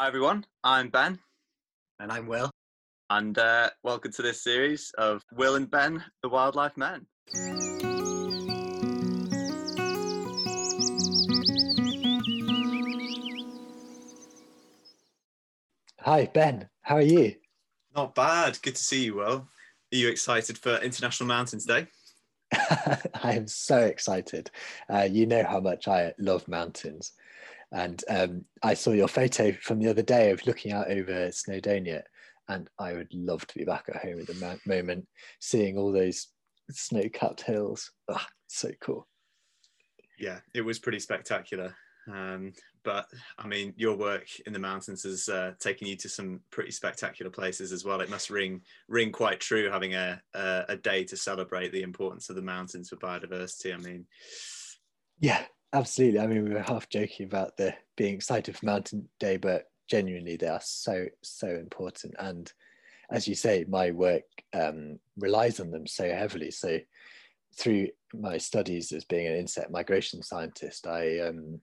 Hi, everyone. I'm Ben. And I'm Will. And uh, welcome to this series of Will and Ben, the Wildlife Men. Hi, Ben. How are you? Not bad. Good to see you, Will. Are you excited for International Mountains Day? I am so excited. Uh, you know how much I love mountains. And um, I saw your photo from the other day of looking out over Snowdonia, and I would love to be back at home at the moment, seeing all those snow-capped hills. Oh, so cool. Yeah, it was pretty spectacular. Um, but I mean, your work in the mountains has uh, taken you to some pretty spectacular places as well. It must ring ring quite true having a, a, a day to celebrate the importance of the mountains for biodiversity. I mean, yeah, Absolutely. I mean, we were half joking about the being excited for Mountain Day, but genuinely they are so so important. And as you say, my work um, relies on them so heavily. So through my studies as being an insect migration scientist, I um,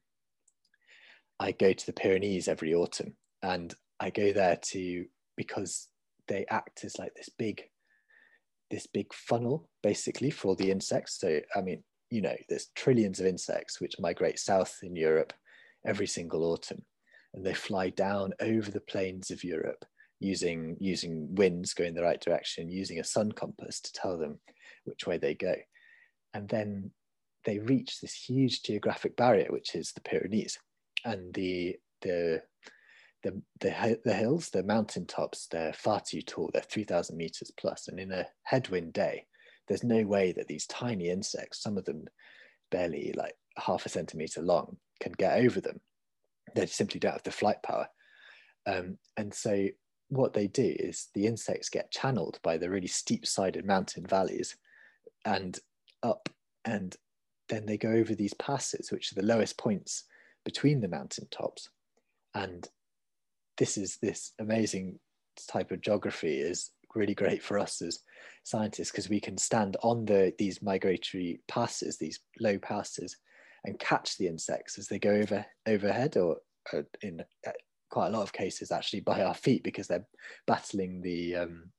I go to the Pyrenees every autumn, and I go there to because they act as like this big this big funnel basically for the insects. So I mean, you know, there's trillions of insects which migrate south in Europe every single autumn, and they fly down over the plains of Europe using using winds going the right direction, using a sun compass to tell them which way they go, and then they reach this huge geographic barrier, which is the Pyrenees, and the the the, the, the hills, the mountain tops, they're far too tall. They're 3,000 meters plus, and in a headwind day, there's no way that these tiny insects, some of them barely like half a centimeter long, can get over them. They simply don't have the flight power. Um, and so what they do is the insects get channeled by the really steep sided mountain valleys and up and then they go over these passes which are the lowest points between the mountain tops and this is this amazing type of geography is really great for us as scientists because we can stand on the these migratory passes, these low passes, and catch the insects as they go over overhead, or, or in uh, quite a lot of cases actually by our feet because they're battling the um,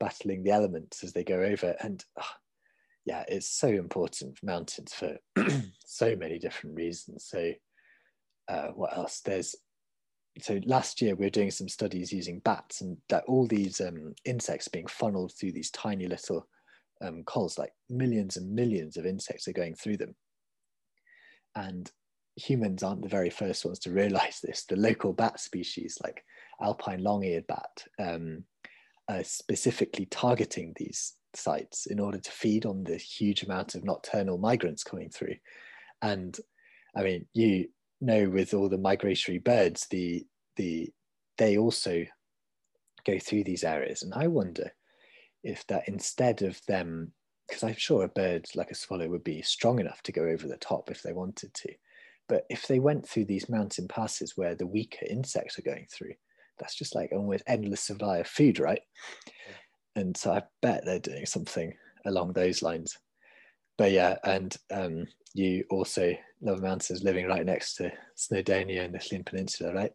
battling the elements as they go over. And oh, yeah, it's so important for mountains for so many different reasons. So uh, what else? There's so last year we were doing some studies using bats and that all these um, insects being funneled through these tiny little um, cols like millions and millions of insects are going through them. And humans aren't the very first ones to realize this. The local bat species like alpine long-eared bat um, are specifically targeting these sites in order to feed on the huge amount of nocturnal migrants coming through. And i mean you know with all the migratory birds, the the they also go through these areas, and I wonder if that instead of them, because I'm sure a bird like a swallow would be strong enough to go over the top if they wanted to, but if they went through these mountain passes where the weaker insects are going through, that's just like almost endless supply of food, right? And so I bet they're doing something along those lines. But yeah, and um, you also love mountains living right next to Snowdonia and the Llŷn Peninsula, right?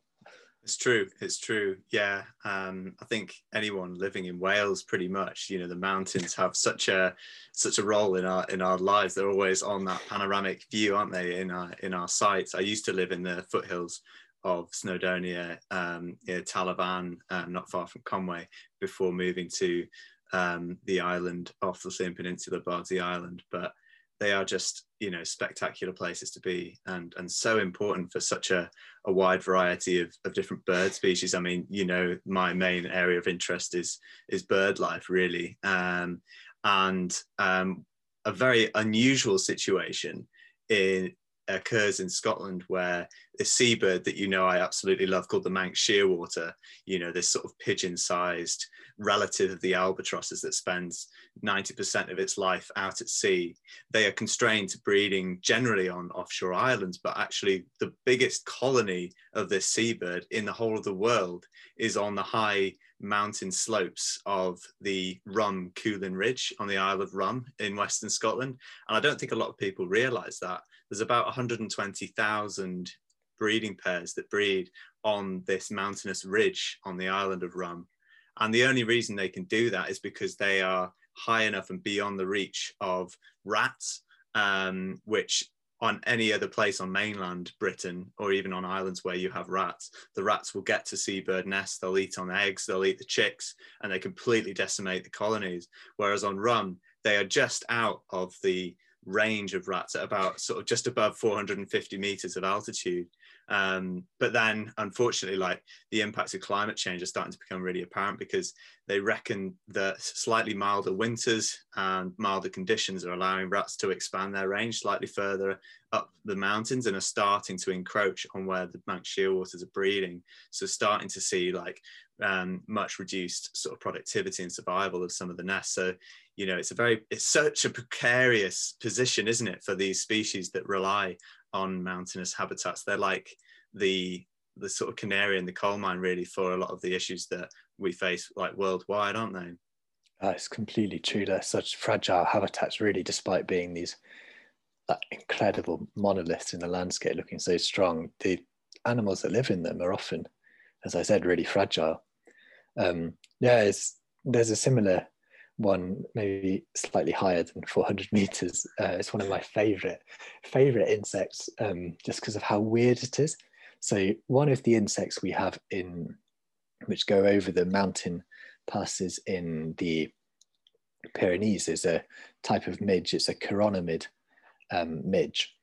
It's true. It's true. Yeah. Um, I think anyone living in Wales, pretty much, you know, the mountains have such a such a role in our in our lives. They're always on that panoramic view, aren't they? In our in our sights. I used to live in the foothills of Snowdonia, um, near Tal y Fan, uh, not far from Conway, before moving to um, the island off the Llŷn Peninsula, Bardsey Island. But they are just you know spectacular places to be and and so important for such a, a wide variety of, of different bird species. I mean you know my main area of interest is is bird life really. Um, and um, a very unusual situation in occurs in Scotland where a seabird that you know I absolutely love called the Manx shearwater, you know, this sort of pigeon-sized relative of the albatrosses that spends 90% of its life out at sea. They are constrained to breeding generally on offshore islands, but actually the biggest colony of this seabird in the whole of the world is on the high mountain slopes of the Rum Cuillin Ridge on the Isle of Rum in Western Scotland. And I don't think a lot of people realize that there's about 120,000 breeding pairs that breed on this mountainous ridge on the island of Rum. And the only reason they can do that is because they are high enough and beyond the reach of rats, um, which on any other place on mainland Britain or even on islands where you have rats, the rats will get to seabird nests, they'll eat on eggs, they'll eat the chicks, and they completely decimate the colonies. Whereas on Rum, they are just out of the range of rats at about sort of just above 450 meters of altitude. Um, but then, unfortunately, like the impacts of climate change are starting to become really apparent because they reckon that slightly milder winters and milder conditions are allowing rats to expand their range slightly further up the mountains and are starting to encroach on where the Manx shearwaters are breeding. So, starting to see like um, much reduced sort of productivity and survival of some of the nests. So, you know, it's a very, it's such a precarious position, isn't it, for these species that rely on mountainous habitats. They're like the the sort of canary in the coal mine really for a lot of the issues that we face like worldwide, aren't they? That's completely true. They're such fragile habitats, really, despite being these incredible monoliths in the landscape, looking so strong. The animals that live in them are often, as I said, really fragile. Um, yeah, there's a similar one maybe slightly higher than 400 meters. Uh, it's one of my favorite favorite insects um, just because of how weird it is. So one of the insects we have in which go over the mountain passes in the Pyrenees is a type of midge. It's a chironomid um, midge.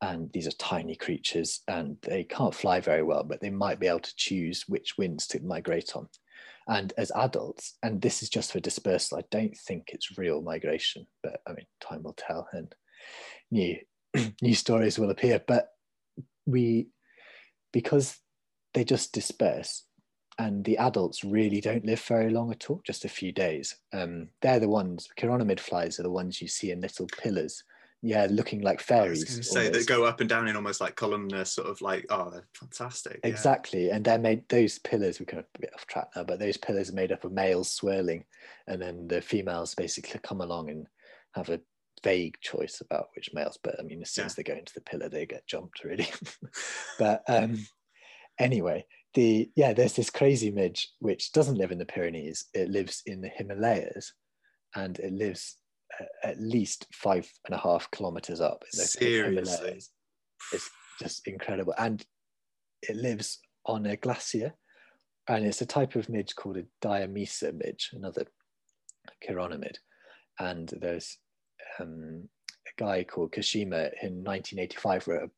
And these are tiny creatures and they can't fly very well, but they might be able to choose which winds to migrate on. And as adults, and this is just for dispersal, I don't think it's real migration, but I mean, time will tell and new, new stories will appear. But we, because they just disperse and the adults really don't live very long at all, just a few days. Um, they're the ones, chironomid flies are the ones you see in little pillars yeah, looking like fairies. say that go up and down in almost like columnar, sort of like oh, they're fantastic. Exactly, and they're made those pillars. We kind of a bit off track now, but those pillars are made up of males swirling, and then the females basically come along and have a vague choice about which males. But I mean, as soon yeah. as they go into the pillar, they get jumped really. but um, anyway, the yeah, there's this crazy midge which doesn't live in the Pyrenees. It lives in the Himalayas, and it lives at least five and a half kilometers up in the Seriously. It's just incredible. And it lives on a glacier. And it's a type of midge called a Diamesa midge, another chironomid. And there's um, a guy called Kohshima in 1985 wrote a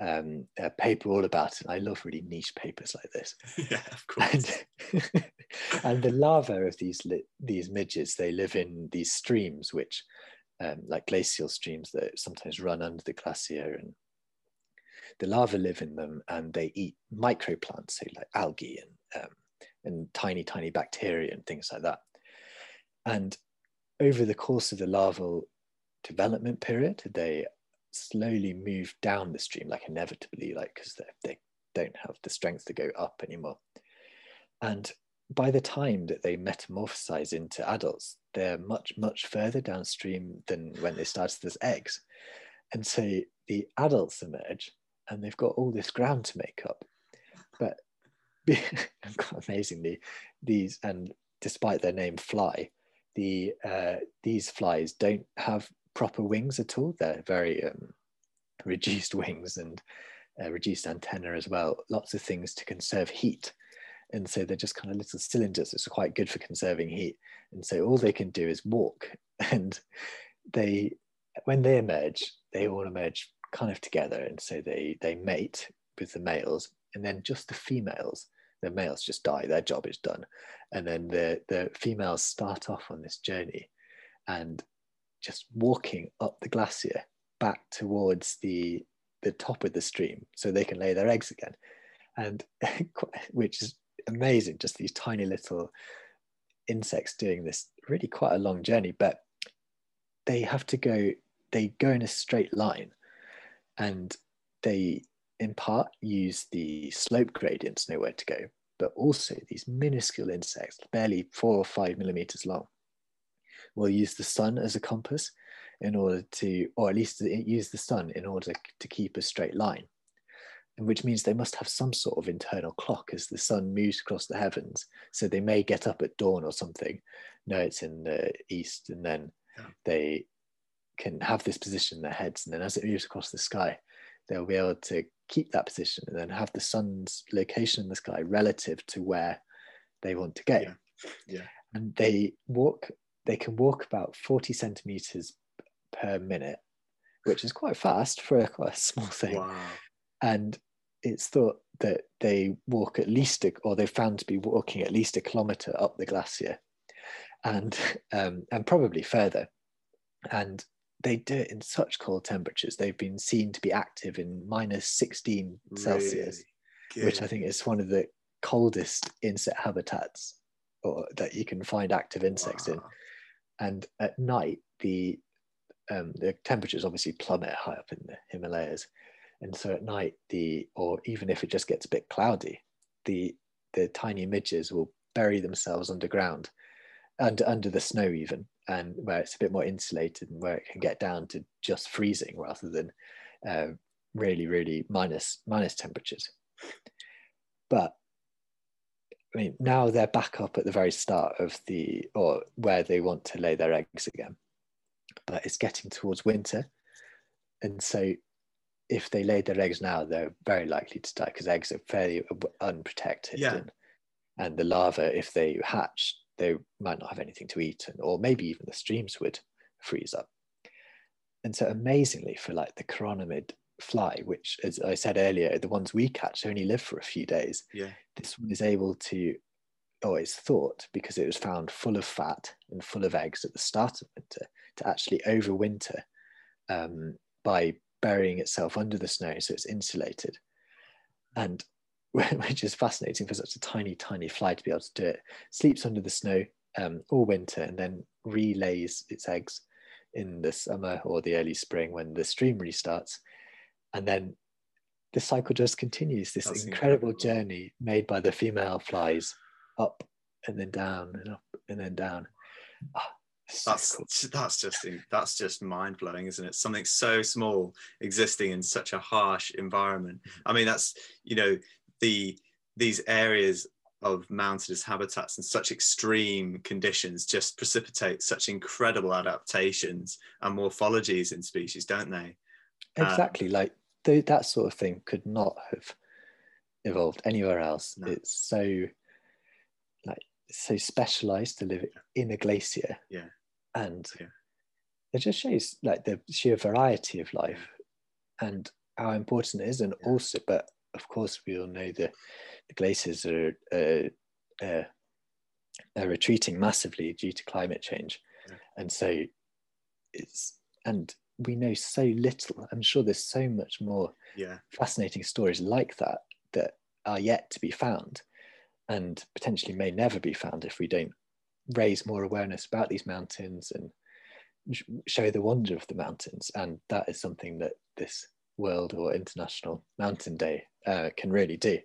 um, a paper all about it. I love really niche papers like this. Yeah, of course. And, and the larvae of these these midges, they live in these streams, which um, like glacial streams that sometimes run under the glacier, and the larvae live in them, and they eat microplants, so like algae and um, and tiny tiny bacteria and things like that. And over the course of the larval development period, they slowly move down the stream, like inevitably, like because they, they don't have the strength to go up anymore. And by the time that they metamorphosize into adults, they're much, much further downstream than when they started as eggs. And so the adults emerge and they've got all this ground to make up. But amazingly, these, and despite their name fly, the uh, these flies don't have proper wings at all. They're very um, reduced wings and uh, reduced antenna as well. Lots of things to conserve heat. And so they're just kind of little cylinders. It's quite good for conserving heat. And so all they can do is walk. And they, when they emerge, they all emerge kind of together. And so they, they mate with the males. And then just the females, the males just die. Their job is done. And then the, the females start off on this journey. And just walking up the glacier back towards the the top of the stream so they can lay their eggs again. And which is amazing just these tiny little insects doing this really quite a long journey but they have to go they go in a straight line and they in part use the slope gradients to know where to go but also these minuscule insects barely four or five millimeters long will use the sun as a compass in order to, or at least use the sun in order to keep a straight line. which means they must have some sort of internal clock as the sun moves across the heavens. So they may get up at dawn or something, know it's in the east, and then yeah. they can have this position in their heads. And then as it moves across the sky, they'll be able to keep that position and then have the sun's location in the sky relative to where they want to go. Yeah. yeah. And they walk, they can walk about 40 centimeters per minute, which is quite fast for a quite a small thing. Wow. And it's thought that they walk at least, a, or they're found to be walking at least a kilometer up the glacier, and um, and probably further. And they do it in such cold temperatures. They've been seen to be active in minus 16 really? Celsius, which I think is one of the coldest insect habitats or that you can find active insects wow. in. And at night, the um, the temperatures obviously plummet high up in the Himalayas, and so at night, the or even if it just gets a bit cloudy, the the tiny midges will bury themselves underground, and under the snow even, and where it's a bit more insulated and where it can get down to just freezing rather than uh, really really minus minus temperatures. But I mean, now they're back up at the very start of the or where they want to lay their eggs again, but it's getting towards winter, and so if they laid their eggs now, they're very likely to die because eggs are fairly unprotected. Yeah. And, and the larvae, if they hatch, they might not have anything to eat, and, or maybe even the streams would freeze up. And so, amazingly, for like the chironomid fly, which, as I said earlier, the ones we catch only live for a few days. Yeah. This one is able to, or it's thought, because it was found full of fat and full of eggs at the start of winter, to actually overwinter um, by burying itself under the snow so it's insulated. And which is fascinating for such a tiny, tiny fly to be able to do it. Sleeps under the snow um, all winter and then relays its eggs in the summer or the early spring when the stream restarts. And then the cycle just continues this incredible, incredible, journey made by the female flies up and then down and up and then down. Oh, that's cool. that's just that's just mind blowing, isn't it? Something so small existing in such a harsh environment. I mean, that's you know the these areas of mountainous habitats and such extreme conditions just precipitate such incredible adaptations and morphologies in species, don't they? Exactly, um, like th- that sort of thing could not have evolved anywhere else. No. It's so like so specialized to live in a glacier. Yeah and yeah. it just shows like the sheer variety of life and how important it is and yeah. also but of course we all know the, the glaciers are uh, uh, are retreating massively due to climate change yeah. and so it's and we know so little i'm sure there's so much more yeah. fascinating stories like that that are yet to be found and potentially may never be found if we don't raise more awareness about these mountains and show the wonder of the mountains. And that is something that this World or International Mountain Day uh, can really do.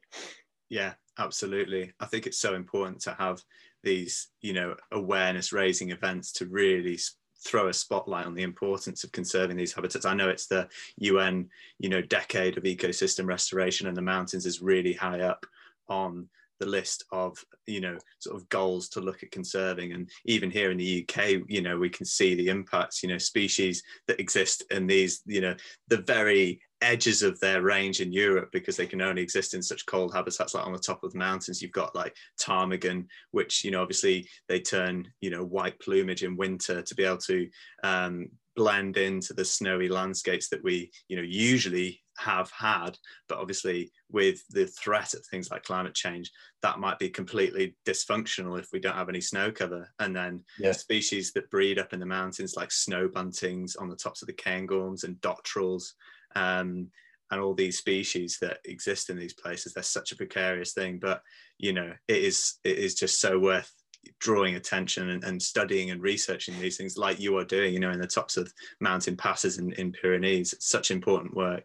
Yeah, absolutely. I think it's so important to have these, you know, awareness raising events to really throw a spotlight on the importance of conserving these habitats. I know it's the UN, you know, decade of ecosystem restoration, and the mountains is really high up on the list of you know sort of goals to look at conserving and even here in the uk you know we can see the impacts you know species that exist in these you know the very edges of their range in Europe because they can only exist in such cold habitats like on the top of the mountains you've got like ptarmigan which you know obviously they turn you know white plumage in winter to be able to um, blend into the snowy landscapes that we you know usually have had, but obviously with the threat of things like climate change, that might be completely dysfunctional if we don't have any snow cover. And then yeah. species that breed up in the mountains, like snow buntings on the tops of the cairngorms and dotterels, um, and all these species that exist in these places, they're such a precarious thing. But you know, it is it is just so worth drawing attention and, and, studying and researching these things like you are doing you know in the tops of mountain passes in, in pyrenees it's such important work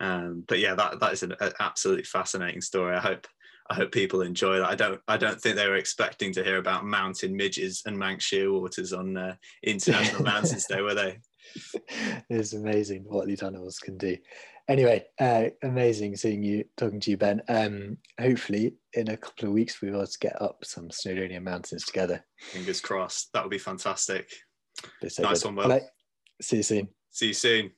um, but yeah, that that is an, an, absolutely fascinating story. I hope I hope people enjoy that. I don't I don't think they were expecting to hear about mountain midges and Manx shearwaters on uh, International Mountains Day, were they? It's amazing what these animals can do. anyway, uh, amazing seeing you, talking to you, Ben. Um, hopefully, in a couple of weeks, we'll to get up some Snowdonia mountains together. Fingers crossed. That would be fantastic. Nice good. one, Will. See you soon. See you soon.